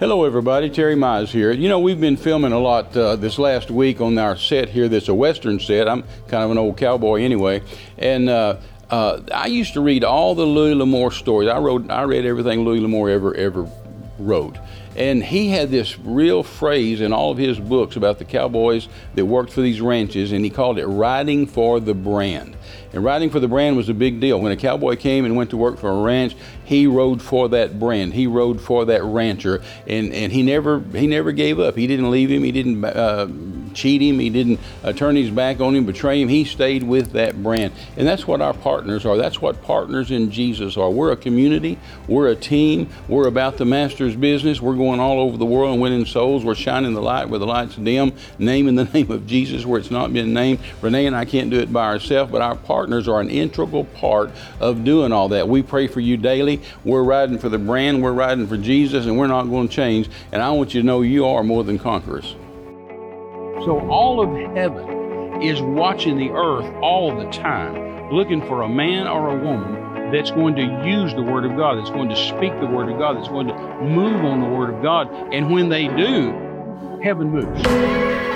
Hello, everybody. Terry Mize here. You know, we've been filming a lot uh, this last week on our set here that's a Western set. I'm kind of an old cowboy anyway. And uh, uh, I used to read all the Louis L'Amour stories. I, wrote, I read everything Louis L'Amour ever, ever wrote. And he had this real phrase in all of his books about the cowboys that worked for these ranches, and he called it riding for the brand. And riding for the brand was a big deal. When a cowboy came and went to work for a ranch, he rode for that brand. He rode for that rancher, and, and he never he never gave up. He didn't leave him. He didn't uh, cheat him. He didn't uh, turn his back on him, betray him. He stayed with that brand, and that's what our partners are. That's what partners in Jesus are. We're a community. We're a team. We're about the Master's business. We're going all over the world and winning souls. We're shining the light where the light's dim, naming the name of Jesus where it's not been named. Renee and I can't do it by ourselves, but our partners are an integral part of doing all that. We pray for you daily. We're riding for the brand, we're riding for Jesus, and we're not going to change. And I want you to know you are more than conquerors. So all of heaven is watching the earth all the time, looking for a man or a woman that's going to use the Word of God, that's going to speak the Word of God, that's going to move on the Word of God. And when they do, heaven moves.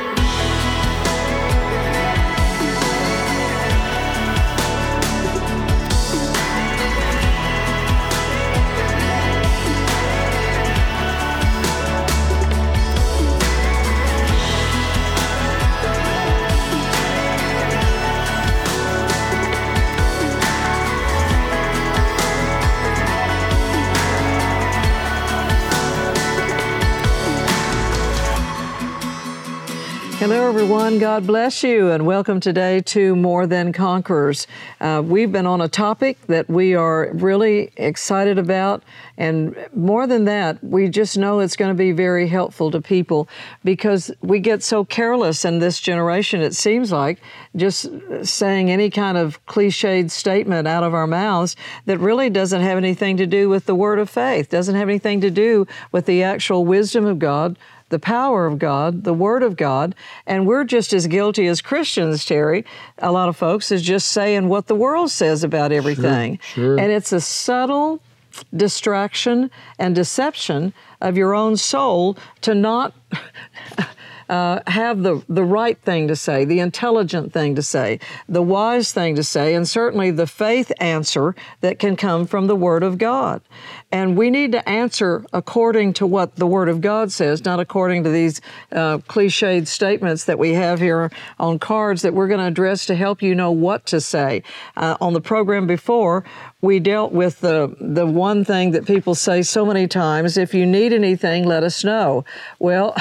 Hello, everyone. God bless you, and welcome today to More Than Conquerors. Uh, we've been on a topic that we are really excited about, and more than that, we just know it's going to be very helpful to people because we get so careless in this generation, it seems like, just saying any kind of cliched statement out of our mouths that really doesn't have anything to do with the Word of faith, doesn't have anything to do with the actual wisdom of God the power of God, the Word of God, and we're just as guilty as Christians, Terry. A lot of folks is just saying what the world says about everything. Sure, sure. And it's a subtle distraction and deception of your own soul to not uh, have the, the right thing to say, the intelligent thing to say, the wise thing to say, and certainly the faith answer that can come from the Word of God. And we need to answer according to what the Word of God says, not according to these uh, cliched statements that we have here on cards that we're going to address to help you know what to say. Uh, on the program before, we dealt with the, the one thing that people say so many times if you need anything, let us know. Well,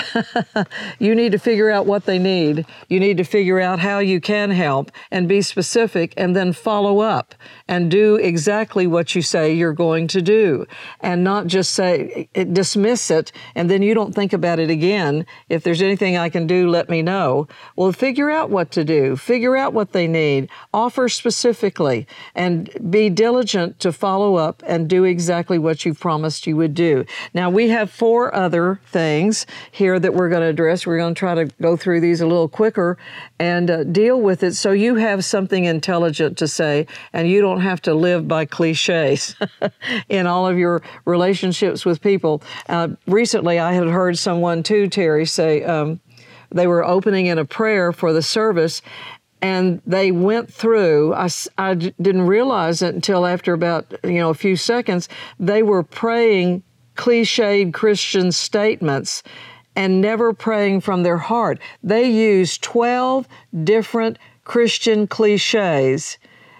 you need to figure out what they need. You need to figure out how you can help and be specific and then follow up and do exactly what you say you're going to do and not just say, eh, dismiss it and then you don't think about it again. If there's anything I can do, let me know. Well, figure out what to do, figure out what they need, offer specifically, and be diligent to follow up and do exactly what you promised you would do. Now, we have four other things here that we're going to address. We're going to try to go through these a little quicker and uh, deal with it so you have something intelligent to say and you don't have to live by cliches in all of your relationships with people. Uh, recently, I had heard someone too, Terry, say, um, they were opening in a prayer for the service and they went through I, I didn't realize it until after about you know a few seconds they were praying cliched christian statements and never praying from their heart. They used 12 different christian cliches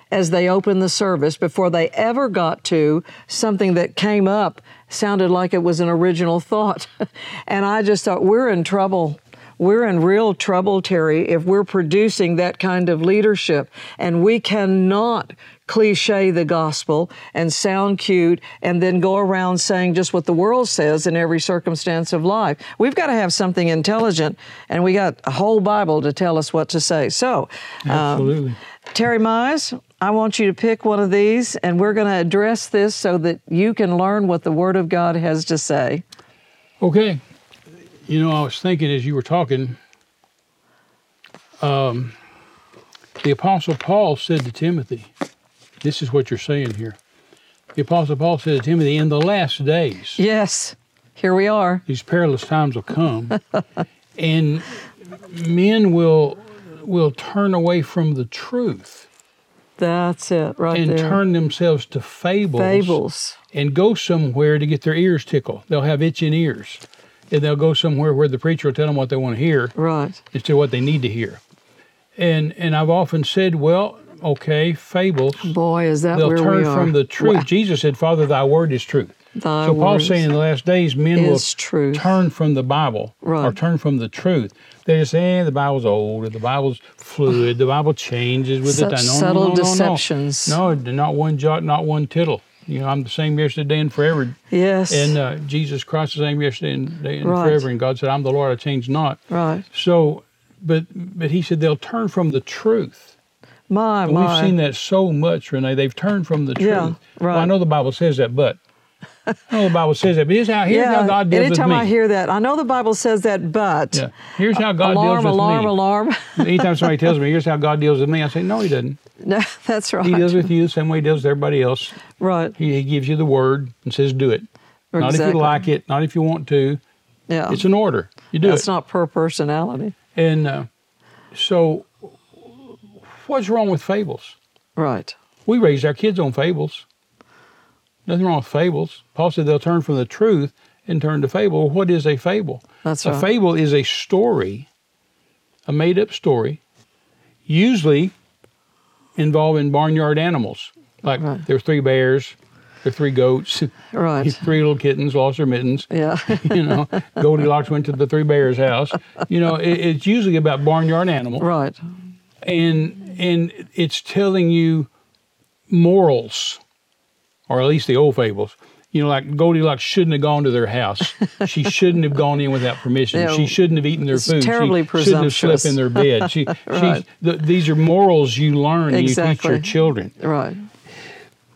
as they opened the service before they ever got to something that came up sounded like it was an original thought. And i just thought we're in trouble we're in real trouble, Terry, if we're producing that kind of leadership. And we cannot cliche the gospel and sound cute and then go around saying just what the world says in every circumstance of life. We've got to have something intelligent, and we got a whole Bible to tell us what to say. So, um, absolutely. Um, Terry Mize, I want you to pick one of these, and we're going to address this so that you can learn what the Word of God has to say. Okay. You know, I was thinking as you were talking, um, the Apostle Paul said to Timothy, This is what you're saying here. The Apostle Paul said to Timothy, In the last days. Yes. Here we are. these perilous times will come, and men will will turn away from the truth That's it, right and there. turn themselves to fables, Fables. and go somewhere to get their ears tickled. They'll have itching ears, and they'll go somewhere where the preacher will tell them what they want to hear Right. instead of what they need to hear. And and I've often said, well, okay, fables. Boy, is that They'll where turn we are. from the truth. Wow. Jesus said, Father, thy word is truth. Thy so Paul's saying in the last days, men will truth. turn from the Bible or turn from the truth. They just say, eh, the Bible's old, or the Bible's fluid, the Bible changes with Such the time. No, subtle no, no, deceptions. No, no, not one jot, not one tittle. You know, I'm the same yesterday and forever. Yes. And uh, Jesus Christ the same yesterday and, and Right. forever. And God said, I'm the Lord, I change not. right. So, but but he said they'll turn from the truth. My, And my. we've seen that so much, Renee. They've turned from the truth. Yeah, Well, I know the Bible says that, but I know the Bible says that. But here's how, here's how. God deals Anytime with me. I hear that, I know the Bible says that, but yeah. Here's how God alarm, deals with alarm, me. alarm. Anytime somebody tells me, here's how God deals with me, I say, no, he doesn't. no, that's right. He deals with you the same way he deals with everybody else. right. He, he gives you the word and says, do it. Not if you like it, not if you want to. Yeah. It's an order. You do that's it. not per personality. And uh, so, what's wrong with fables? Right. We raised our kids on fables. Nothing wrong with fables. Paul said they'll turn from the truth and turn to fable. What is a fable? That's right. a fable is a story, a made up story, usually involving barnyard animals. Like Right. there are three bears, there are three goats, Right. three little kittens lost their mittens. Yeah. You know, Goldilocks went to the three bears' house. You know, it, it's usually about barnyard animals right. and and it's telling you morals, or at least the old fables. You know, like Goldilocks shouldn't have gone to their house. she shouldn't have gone in without permission. Yeah, she shouldn't have eaten their food. terribly she shouldn't have slept in their bed. She, Right. th- these are morals you learn and you teach your children. Right.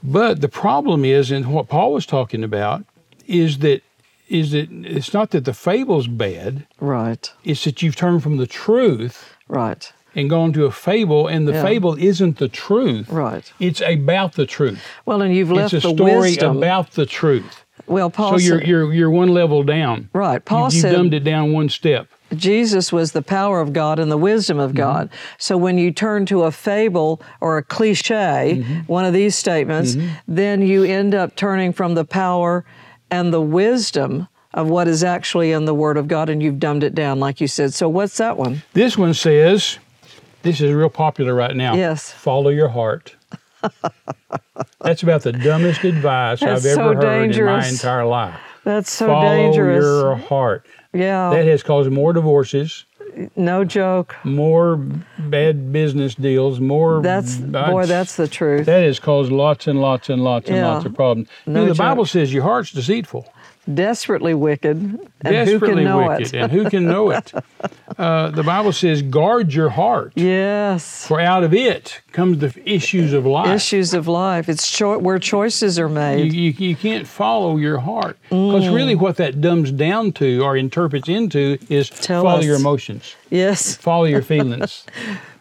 But the problem is, and what Paul was talking about, is that is that it's not that the fable's bad. Right. It's that you've turned from the truth Right. And gone to a fable, and the Yeah. fable isn't the truth. Right. It's about the truth. Well, and you've left it's a the story wisdom. about the truth. well, Paul so you're you're you're one level down. right. Paul you, you said dumbed it down one step. Jesus was the power of God and the wisdom Mm-hmm. of God. So when you turn to a fable or a cliche, Mm-hmm. one of these statements, then you end up turning from the power and the wisdom of what is actually in the Word of God, and you've dumbed it down, like you said. So what's that one? This one says, this is real popular right now. Yes. Follow your heart. That's about the dumbest advice That's I've so ever heard in my entire life. That's so Follow dangerous. your heart. yeah, That has caused more divorces, no joke. more bad business deals, more. That's boy, that's the truth. That has caused lots and lots and lots and lots of problems. You No know, the joke. Bible says your heart's deceitful, Desperately wicked, and desperately who can know wicked, it? and who can know it? Uh, the Bible says, guard your heart, yes. for out of it comes the issues of life. Issues of life. It's cho- where choices are made. you, you can't follow your heart. Because really, Mm. what that dumbs down to or interprets into is Tell follow us. your emotions, yes. follow your feelings.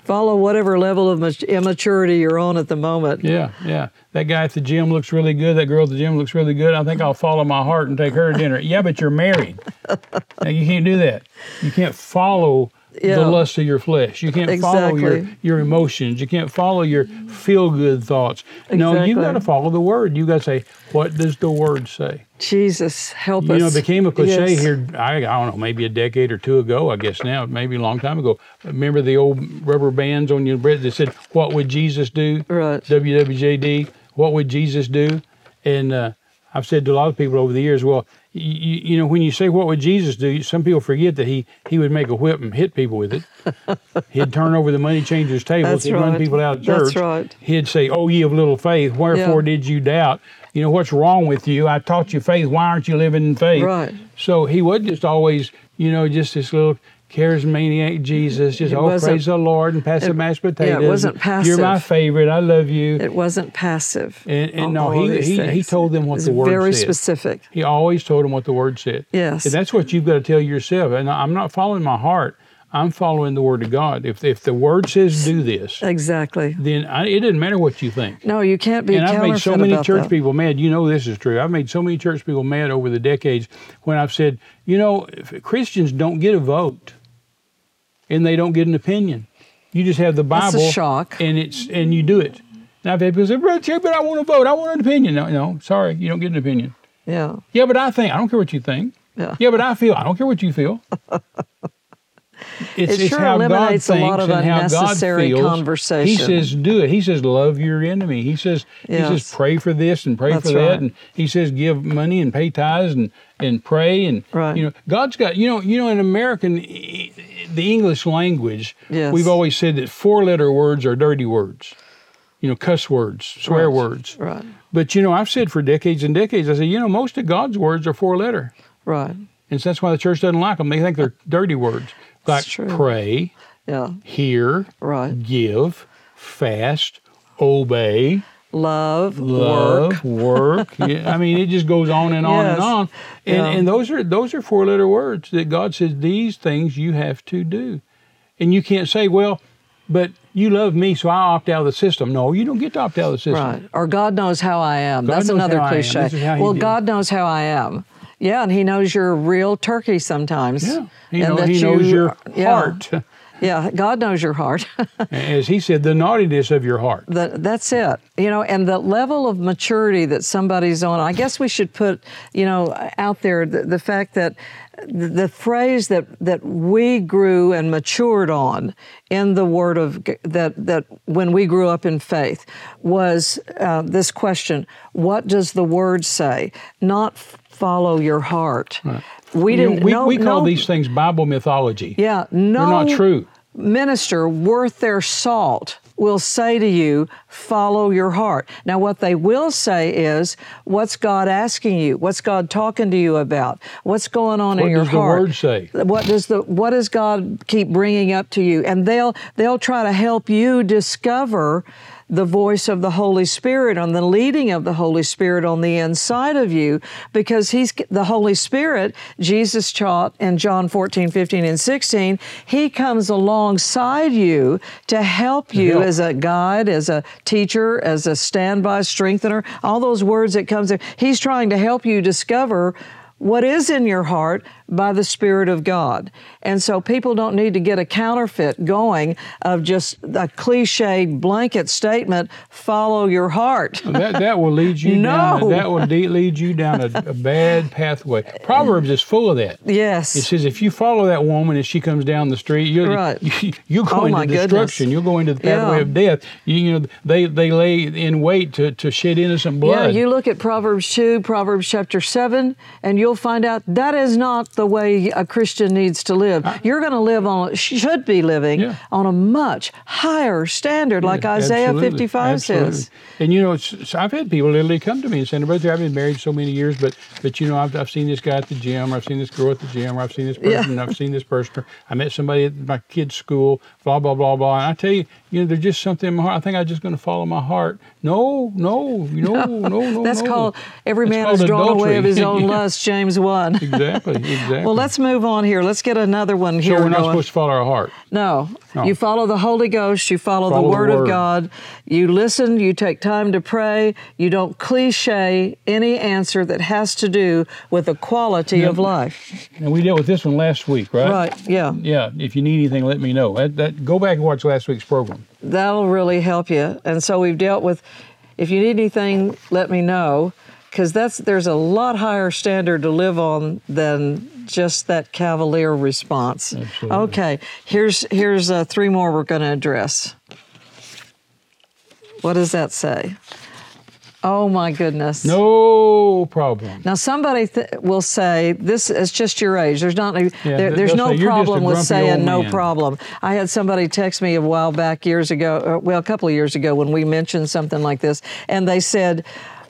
Follow whatever level of immaturity you're on at the moment. Yeah, yeah. That guy at the gym looks really good. That girl at the gym looks really good. I think I'll follow my heart and take her to dinner. Yeah, but you're married. Now, you can't do that. You can't follow Yeah. the lust of your flesh. You can't follow your, your emotions. You can't follow your feel good thoughts. No, you've got to follow the word. You've got to say, what does the word say? Jesus, help You us. You know, it became a cliche Yes. here, I, I don't know, maybe a decade or two ago, I guess now, maybe a long time ago. Remember the old rubber bands on your bread that said, What would Jesus do? Right. WWJD, What would Jesus do? And uh, I've said to a lot of people over the years, well, you, you know, when you say, What would Jesus do? Some people forget that he, he would make a whip and hit people with it. He'd turn over the money changers' tables. That's He'd run people out of church. That's right. He'd say, Oh, ye of little faith, wherefore Yeah. did you doubt? You know, what's wrong with you? I taught you faith. Why aren't you living in faith? Right. So he wasn't just always, you know, just this little charismatic Jesus, just It oh praise the Lord and pass the mashed potatoes. Yeah, it wasn't passive. You're my favorite. I love you. It wasn't passive. And- and no, he- he- he told them what It the word Very said. Very specific. he always told them what the word said. Yes. And that's what you've got to tell yourself. And I'm not following my heart. I'm following the Word of God. If if the Word says do this, Exactly. then I, it doesn't matter what you think. No, you can't be and I've made so many church that. people mad. You know this is true. I've made so many church people mad over the decades when I've said, you know, if Christians don't get a vote, and they don't get an opinion. You just have the Bible. That's a shock. and it's and you do it. And I've had people say, "Brother but I want to vote. I want an opinion." No, no, sorry, you don't get an opinion. Yeah. Yeah, but I think I don't care what you think. Yeah. Yeah, but I feel I don't care what you feel. It's, It it's sure eliminates a lot of and how God unnecessary feels. He conversation. says, "Do it." He says, "Love your enemy." He says, "He says, pray for this and pray That's for that," right. and he says, "Give money and pay tithes and and pray and Right. you know God's got you know you know in American the English language Yes. we've always said that four letter words are dirty words, you know, cuss words, swear Right. words. Right. But you know, I've said for decades and decades, I say, you know, most of God's words are four letter. Right. And so that's why the church doesn't like them. They think they're dirty words. Like pray, Yeah. hear, Right. give, fast, obey, Love, love, work. work. yeah, I mean, it just goes on and on Yes. and on. And, Yeah. and those are those are four letter words that God says these things you have to do. And you can't say, well, but you love me, so I opt out of the system. No, you don't get to opt out of the system. Right. Or God knows how I am. God That's another am. cliche. This is how he well. God knows how I am. Yeah, and He knows you're a real turkey sometimes. Yeah. He, know, he knows your yeah. heart. Yeah, God knows your heart. As he said, the naughtiness of your heart. that that's it. You know, and the level of maturity that somebody's on. I guess we should put, you know, out there the, the fact that the, the phrase that that we grew and matured on in the Word of that that when we grew up in faith was uh, this question: What does the Word say? Not follow your heart. We You know, didn't. we, no, we call no- these things Bible mythology. Yeah, no. They're not true. minister worth their salt will say to you, follow your heart. Now, what they will say is, what's God asking you? What's God talking to you about? What's going on What in your does the heart? Word say? What does the What does God keep bringing up to you? And they'll they'll try to help you discover the voice of the Holy Spirit on the leading of the Holy Spirit on the inside of you because he's the Holy Spirit Jesus taught in John 14 15 and 16 he comes alongside you to help you as a guide as a teacher as a standby strengthener all those words that comes in. He's trying to help you discover what is in your heart by the Spirit of God. And so people don't need to get a counterfeit going of just a cliche blanket statement, follow your heart. That, that will lead you down. No. That will de- lead you down a, a bad pathway. Proverbs is full of that. Yes. It says if you follow that woman as she comes down the street, you're, Right. you, oh, you'll go Oh, my into goodness. destruction. You're going to the pathway Yeah. of death. You, you know they they lay in wait to, to shed innocent blood. Yeah, you look at Proverbs 2, Proverbs chapter 7, and you'll find out that is not the way a Christian needs to live. Uh-huh. You're going to live on, should be living Yeah. on a much higher standard, like Isaiah absolutely, 55 absolutely. says. And you know, it's, it's- I've had people literally come to me and say, "Brother, I've been married so many years, but but you know, I've, I've seen this guy at the gym, or I've seen this girl at the gym, or I've seen this person, Yeah. and I've seen this person, or I met somebody at my kid's school, blah blah blah blah." And I tell you, you know, there's just something in my heart. I think I'm just going to follow my heart. No, no, you know, no, no, no. That's called every That's man called is drawn away of his own Yeah. lust, James 1. Exactly, exactly. Well, let's move on here. Let's get another one here. so we're not going. supposed to follow our heart. No. No. You follow the Holy Ghost, you follow, Follow the the Word of God, you listen, you take time to pray, you don't cliche any answer that has to do with the quality of life. And we dealt with this one last week, right? Right, yeah. Yeah. If you need anything, let me know. That, that go back and watch last week's program. That'll really help you. And so we've dealt with if you need anything, let me know. Because that's there's a lot higher standard to live on than just that cavalier response. Absolutely. Okay, here's here's uh, three more we're going to address. What does that say? Oh my goodness. No problem. Now somebody th- will say this is just your age. There's not there, they'll there's no say, "You're just a problem with saying no problem. I had somebody text me a while back years ago, uh, well a couple of years ago when we mentioned something like this and they said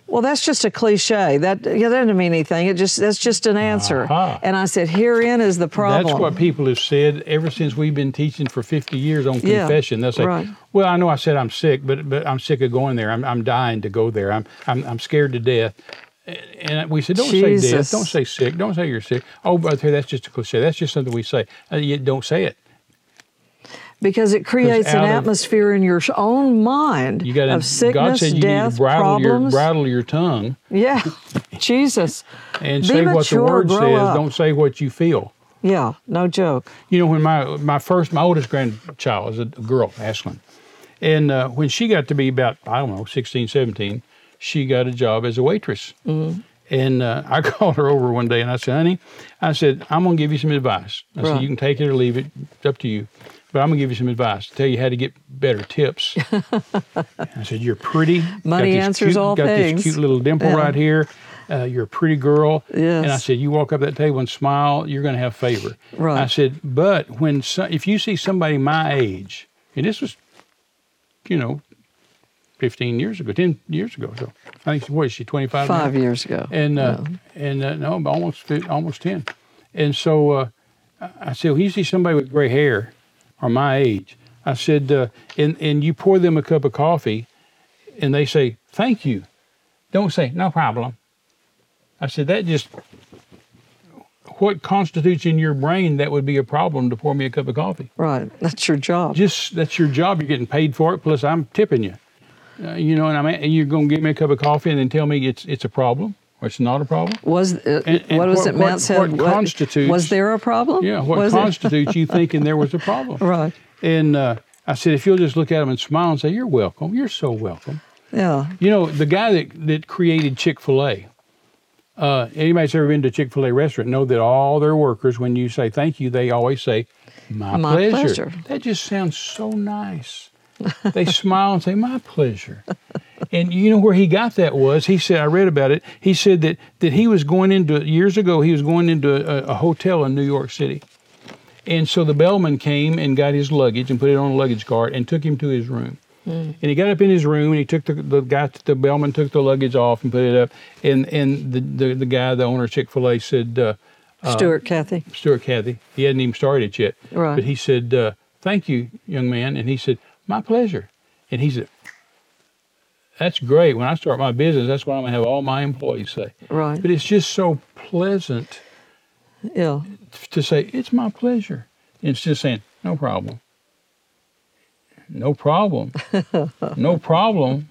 well, that's just a cliche. That yeah, that doesn't mean anything. It just that's just an answer. Aha. And I said, herein is the problem. That's what people have said ever since we've been teaching for 50 years on Yeah, confession. They'll say, right. "Well, I know I said I'm sick, but but I'm sick of going there. I'm I'm dying to go there. I'm I'm, I'm scared to death." And we said, "Don't say death. Don't say sick. Don't say you're sick. Oh, but that's just a cliche. That's just something we say. Uh, you don't say it. Because it creates an of- atmosphere in your own mind You got of God sickness, said you death, need to bridle your, problems. bridle your tongue Yeah, Jesus. and Be say what the word says. up. Don't say what you feel. Yeah, no joke. You know, when my my first, my oldest grandchild is a girl, Ashlyn, and uh, when she got to be about I don't know 16, 17, she got a job as a waitress. Mm-hmm. And uh, I called her over one day and I said, "Honey, I said I'm gonna give you some advice. I said you can take it or leave it. It's up to you, but I'm gonna give you some advice. Tell you how to get better tips." I said, "You're pretty. Money got answers cute, all got things." this cute little dimple Yeah. right here." Uh, you're a pretty girl. Yes. And I said, you walk up that table and smile, you're going to have favor. Right. I said, but when so, if you see somebody my age, and this was, you know, 15 years ago, 10 years ago. So I think what is she 25? now? Five years ago. And uh, and uh, no, almost almost 10. And so uh, I I said, when you see somebody with gray hair, or my age, I said, uh, and and you pour them a cup of coffee, and they say thank you. Don't say no problem. I said that just what constitutes in your brain that would be a problem to pour me a cup of coffee. right, that's your job. Just that's your job. You're getting paid for it. Plus, I'm tipping you. Uh, you know, and I'm and you're going to give me a cup of coffee and then tell me it's it's a problem it's not a problem. was uh, And- and what was what- it Matt what- said? what constitutes- was there a problem? Yeah, what was constitutes you thinking there was a problem? Right. And uh, I said, if you'll just look at them and smile and say, "You're welcome. You're so welcome." Yeah. You know, the guy that that created Chick-fil-A. Uh, anybody that's ever been to Chick-fil-A restaurant know that all their workers, when you say thank you, they always say, "My, My pleasure. pleasure. That just sounds so nice. they smile and say, "My pleasure." And you know where he got that was he said I read about it. He said that that he was going into years ago. He was going into a, a hotel in New York City, and so the bellman came and got his luggage and put it on a luggage cart and took him to his room. And he got up in his room and he took the, the guy, the bellman took the luggage off and put it up. And and the the, the guy, the owner of Chick-fil-A, said, uh, Stuart, Cathy. Stuart Cathy, he hadn't even started it yet, Right. but he said, uh, "Thank you, young man." And he said, "My pleasure." And he said, "That's great. When I start my business, that's what I'm gonna have all my employees say." Right. But it's just so pleasant Yeah. to say, it's my pleasure. Instead of saying, no problem. No problem. no problem.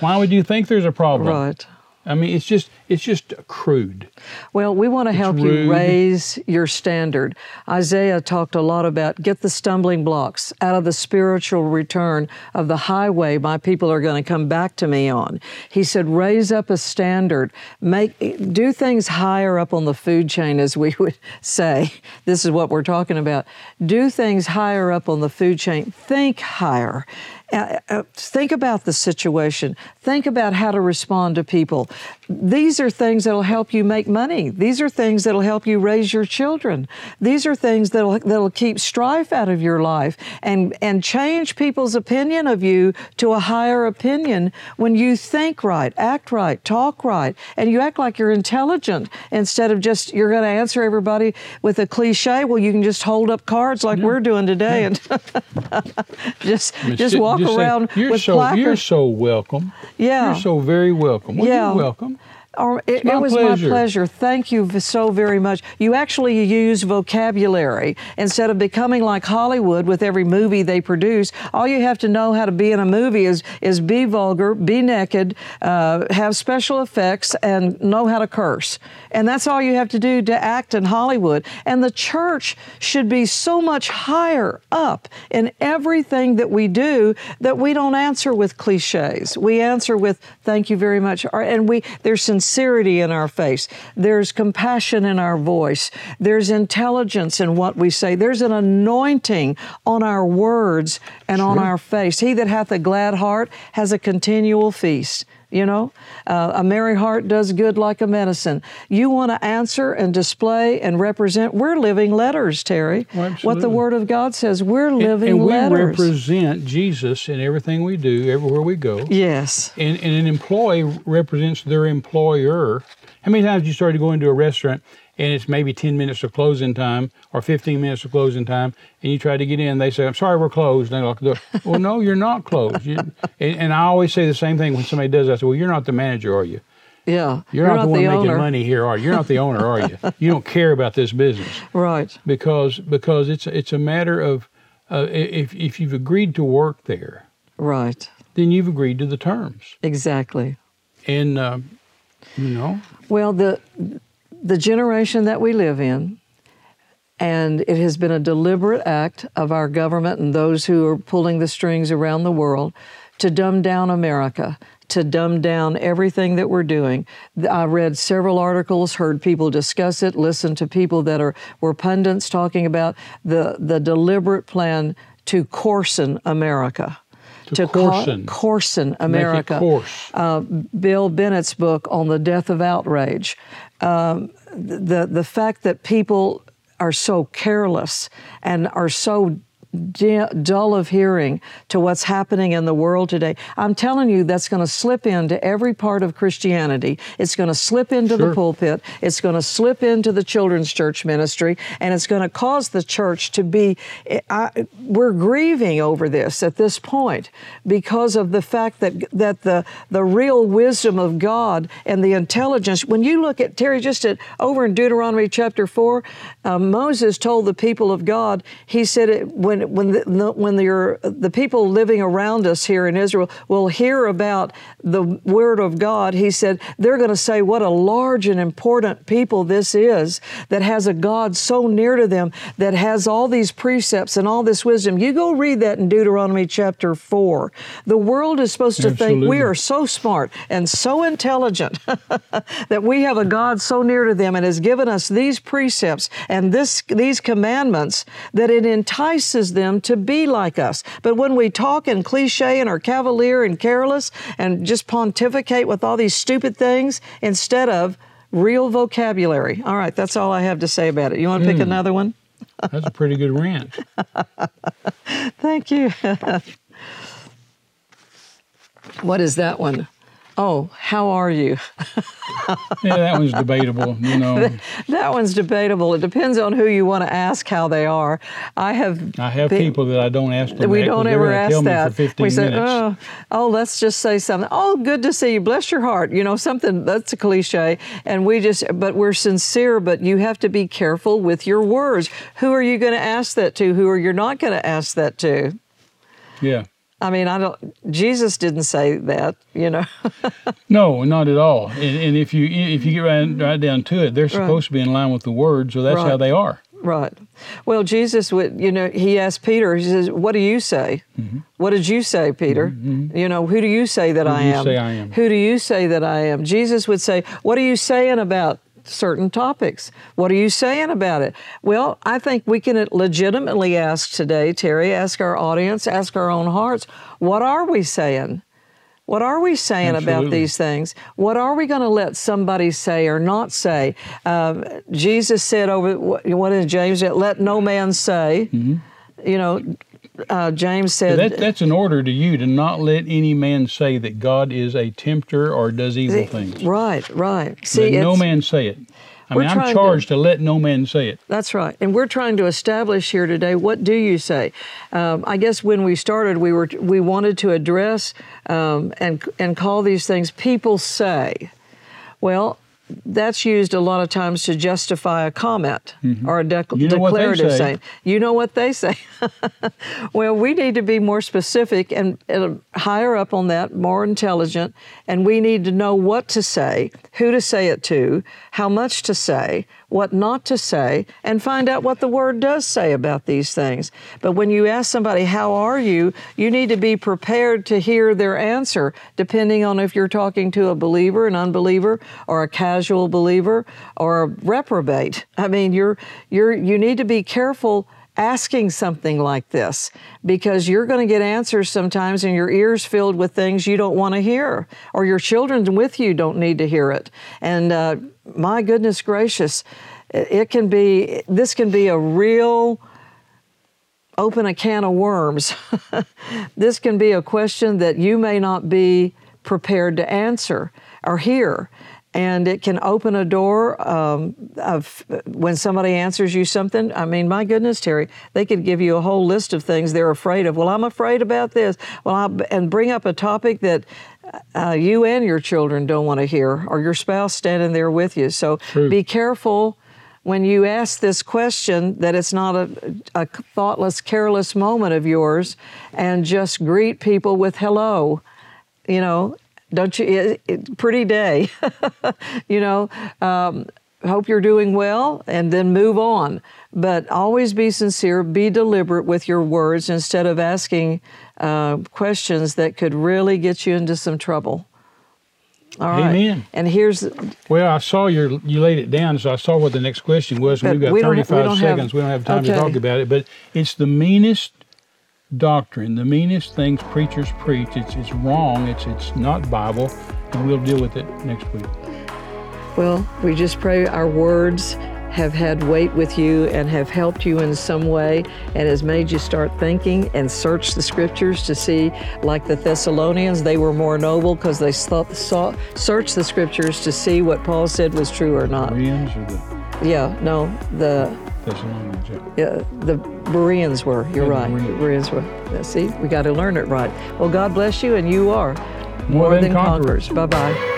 Why would you think there's a problem? Right. I mean, it's just it's just crude. Well, we want to help you raise your standard. Isaiah talked a lot about get the stumbling blocks out of the spiritual return of the highway my people are going to come back to me on. He said raise up a standard, make do things higher up on the food chain as we would say. This is what we're talking about. Do things higher up on the food chain. Think higher. Uh, uh, think about the situation. Think about how to respond to people. These are things that'll help you make money. These are things that'll help you raise your children. These are things that'll that'll keep strife out of your life and and change people's opinion of you to a higher opinion when you think right, act right, talk right, and you act like you're intelligent instead of just you're going to answer everybody with a cliche. Well, you can just hold up cards like we're doing today and just just walk say, around you're with so you're so welcome. Yeah. You're so very welcome. Well, Yeah. you're welcome. It, it was pleasure. my pleasure. Thank you so very much. You actually use vocabulary instead of becoming like Hollywood with every movie they produce. All you have to know how to be in a movie is is be vulgar, be naked, uh, have special effects, and know how to curse. And that's all you have to do to act in Hollywood. And the church should be so much higher up in everything that we do that we don't answer with cliches. We answer with "Thank you very much," and we there's sincerity in our face. There's compassion in our voice. There's intelligence in what we say. There's an anointing on our words and on our face. He that hath a glad heart has a continual feast. You know, uh, a merry heart does good like a medicine. You want to answer and display and represent. We're living letters, Terry. Oh, what the. Word of God says. We're living and we letters. represent Jesus in everything we do, everywhere we go. yes. And, and an employee represents their employer. How many times you start to go into a restaurant and it's maybe 10 minutes of closing time or 15 minutes of closing time, and you try to get in, they say, I'm sorry, we're closed. And they lock the door. well, no, you're not closed. You, and, and I always say the same thing when somebody does that. I say, well, you're not the manager, are you? Yeah. You're, not, the one making owner. money here, are you? You're not the owner, are you? You don't care about this business Right. because because it's it's a matter of uh, if if you've agreed to work there, Right. then you've agreed to the terms, Exactly. and uh, you know, Well, the the generation that we live in, and it has been a deliberate act of our government and those who are pulling the strings around the world to dumb down America, to dumb down everything that we're doing. I read several articles, heard people discuss it, listened to people that are were pundits talking about the the deliberate plan to coarsen America. To co- coarsen. coarsen America coarse. uh, Bill Bennett's book on the death of outrage. Um, the the fact that people are so careless and are so dull of hearing to what's happening in the world today. I'm telling you, that's going to slip into every part of Christianity. It's going to slip into the pulpit. It's going to slip into the children's church ministry, and it's going to cause the church to be. I, we're grieving over this at this point because of the fact that that the the real wisdom of God and the intelligence. When you look at Terry, just at over in Deuteronomy chapter four, uh, Moses told the people of God. He said it, when when the, when the the people living around us here in Israel will hear about the word of God. He said they're going to say what a large and important people this is that has a God so near to them that has all these precepts and all this wisdom. You go read that in Deuteronomy chapter 4. The world is supposed to think we are so smart and so intelligent that we have a God so near to them and has given us these precepts and this these commandments that it entices them to be like us. But when we talk in cliche and are cavalier and careless and just pontificate with all these stupid things instead of real vocabulary. All right, that's all I have to say about it. You want to pick hmm. another one? that's a pretty good rant. Thank you. what is that one? Oh, how are you? Yeah, that one's debatable. You know, That one's debatable. It depends on who you want to ask how they are. I have. I have been- people that I don't ask them. We don't ever ask that. for 15 we say, minutes. oh, oh, let's just say something. Oh, good to see you. Bless your heart. You know, something that's a cliche. And we just, but we're sincere, but you have to be careful with your words. Who are you going to ask that to? Who are you not going to ask that to? Yeah. I mean, I don't, Jesus didn't say that, you know. No, not at all. And, and if you if you get right, right down to it, they're supposed to be in line with the word, so that's how they are. Right. Well, Jesus would, you know, he asked Peter, he says, What do you say? Mm-hmm. What did you say, Peter? Mm-hmm, mm-hmm. You know, who do you say that I do you am? say I am? Who do you say that I am? Jesus would say, What are you saying about certain topics? What are you saying about it? Well, I think we can legitimately ask today, Terry, ask our audience, ask our own hearts, what are we saying? What are we saying about these things? What are we going to let somebody say or not say? Um, Jesus said over what what is James? That let no man say. You know, uh, James said. That, that's an order to you to not let any man say that God is a tempter or does evil things. Right, right. See, let no man say it. I mean, I'm to- charged to, let no man say it. That's right. And we're trying to establish here today what do you say? Um, I guess when we started, we were we wanted to address um, and and call these things people say. Well, that's used a lot of times to justify a comment or a Mm-hmm. You know declarative saying. You know what they say. well, we need to be more specific and, and higher up on that, more intelligent, and we need to know what to say, who to say it to, how much to say, what not to say, and find out what the word does say about these things. But when you ask somebody, How are you? you need to be prepared to hear their answer, depending on if you're talking to a believer, an unbeliever, or a casual believer, or a reprobate. I mean, you're, you're, you need to be careful asking something like this because you're going to get answers sometimes and your ears filled with things you don't want to hear or your children with you don't need to hear it and uh, my goodness gracious it can be this can be a real open a can of worms this can be a question that you may not be prepared to answer or hear and it can open a door um, of when somebody answers you something. I mean, my goodness, Terry, they could give you a whole list of things they're afraid of. Well, I'm afraid about this. Well, I'll, and bring up a topic that uh, you and your children don't want to hear, or your spouse standing there with you. So True. be careful when you ask this question that it's not a, a thoughtless, careless moment of yours and just greet people with hello. You know, don't you? It, it, pretty day. you know, um, hope you're doing well and then move on. But always be sincere, be deliberate with your words instead of asking uh, questions that could really get you into some trouble. All right. Amen. And here's Well, I saw your you laid it down, so I saw what the next question was. And we've got we don't ha- we 35 don't have- seconds. we don't have time to talk about it, but it's the meanest doctrine, the meanest things preachers preach. It's it's wrong. It's it's not Bible, and we'll deal with it next week. Well, we just pray our words have had weight with you and have helped you in some way and has made you start thinking and search the scriptures to see, like the Thessalonians, they were more noble because they saw, searched the scriptures to see what Paul said was true or not. Bereans or the Yeah, no, the Thessalonians? yeah. yeah, the Bereans were. You're Yeah, the right. Bereans. Bereans were. See, we got to learn it right. Well, God bless you, and you are More than conquerors. Bye bye.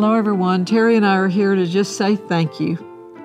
Hello, everyone. Terry and I are here to just say thank you.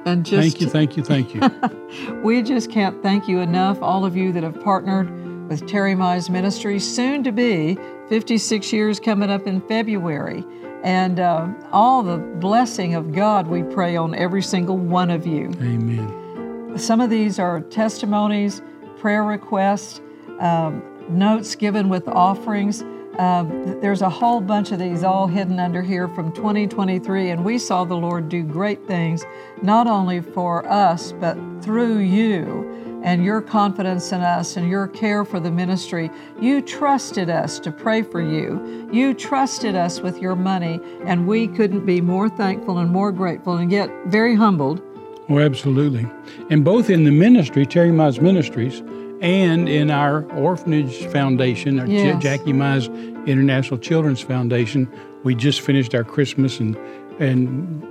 And just Thank you, thank you, thank you. we just can't thank you enough, all of you that have partnered with Terry Mize Ministry, soon to be 56 years coming up in February. And uh, all the blessing of God we pray on every single one of you. Amen. Some of these are testimonies, prayer requests, um, notes given with offerings. Um, there's a whole bunch of these all hidden under here from 2023, and we saw the Lord do great things, not only for us, but through you and your confidence in us and your care for the ministry. You trusted us to pray for you. You trusted us with your money, and we couldn't be more thankful and more grateful and yet very humbled Oh, absolutely. And both in the ministry, Terry Mize Ministries, and in our orphanage foundation, our J- Jackie Mize International Children's Foundation, we just finished our Christmas and and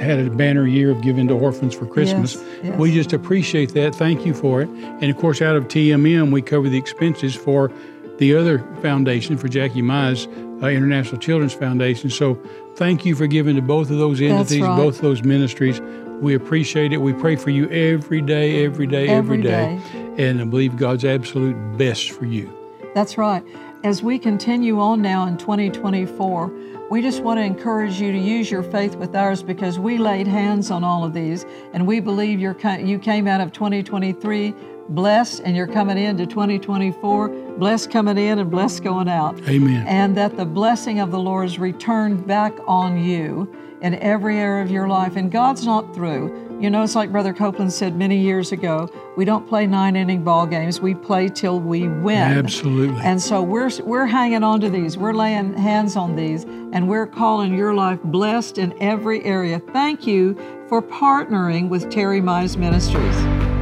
had a banner year of giving to orphans for Christmas. Yes, yes. We just appreciate that. Thank you for it. And of course, out of TMM, we cover the expenses for the other foundation for Jackie Mize uh, International Children's Foundation. So thank you for giving to both of those entities, right. both those ministries. We appreciate it. We pray for you every day, every day, every Every day. And I believe God's absolute best for you. That's right. As we continue on now in 2024, we just want to encourage you to use your faith with ours because we laid hands on all of these, and we believe you're you came out of 2023 blessed, and you're coming into 2024 blessed coming in and blessed going out. Amen. And that the blessing of the Lord is returned back on you in every area of your life. And God's not through. You know, it's like Brother Copeland said many years ago we don't play nine inning ball games, we play till we win. Absolutely. And so we're we're hanging on to these. We're laying hands on these and we're calling your life blessed in every area. Thank you for partnering with Terry Mize Ministries.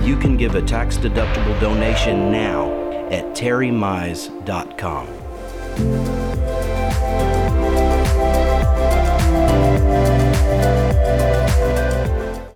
You can give a tax deductible donation now at terrymize.com.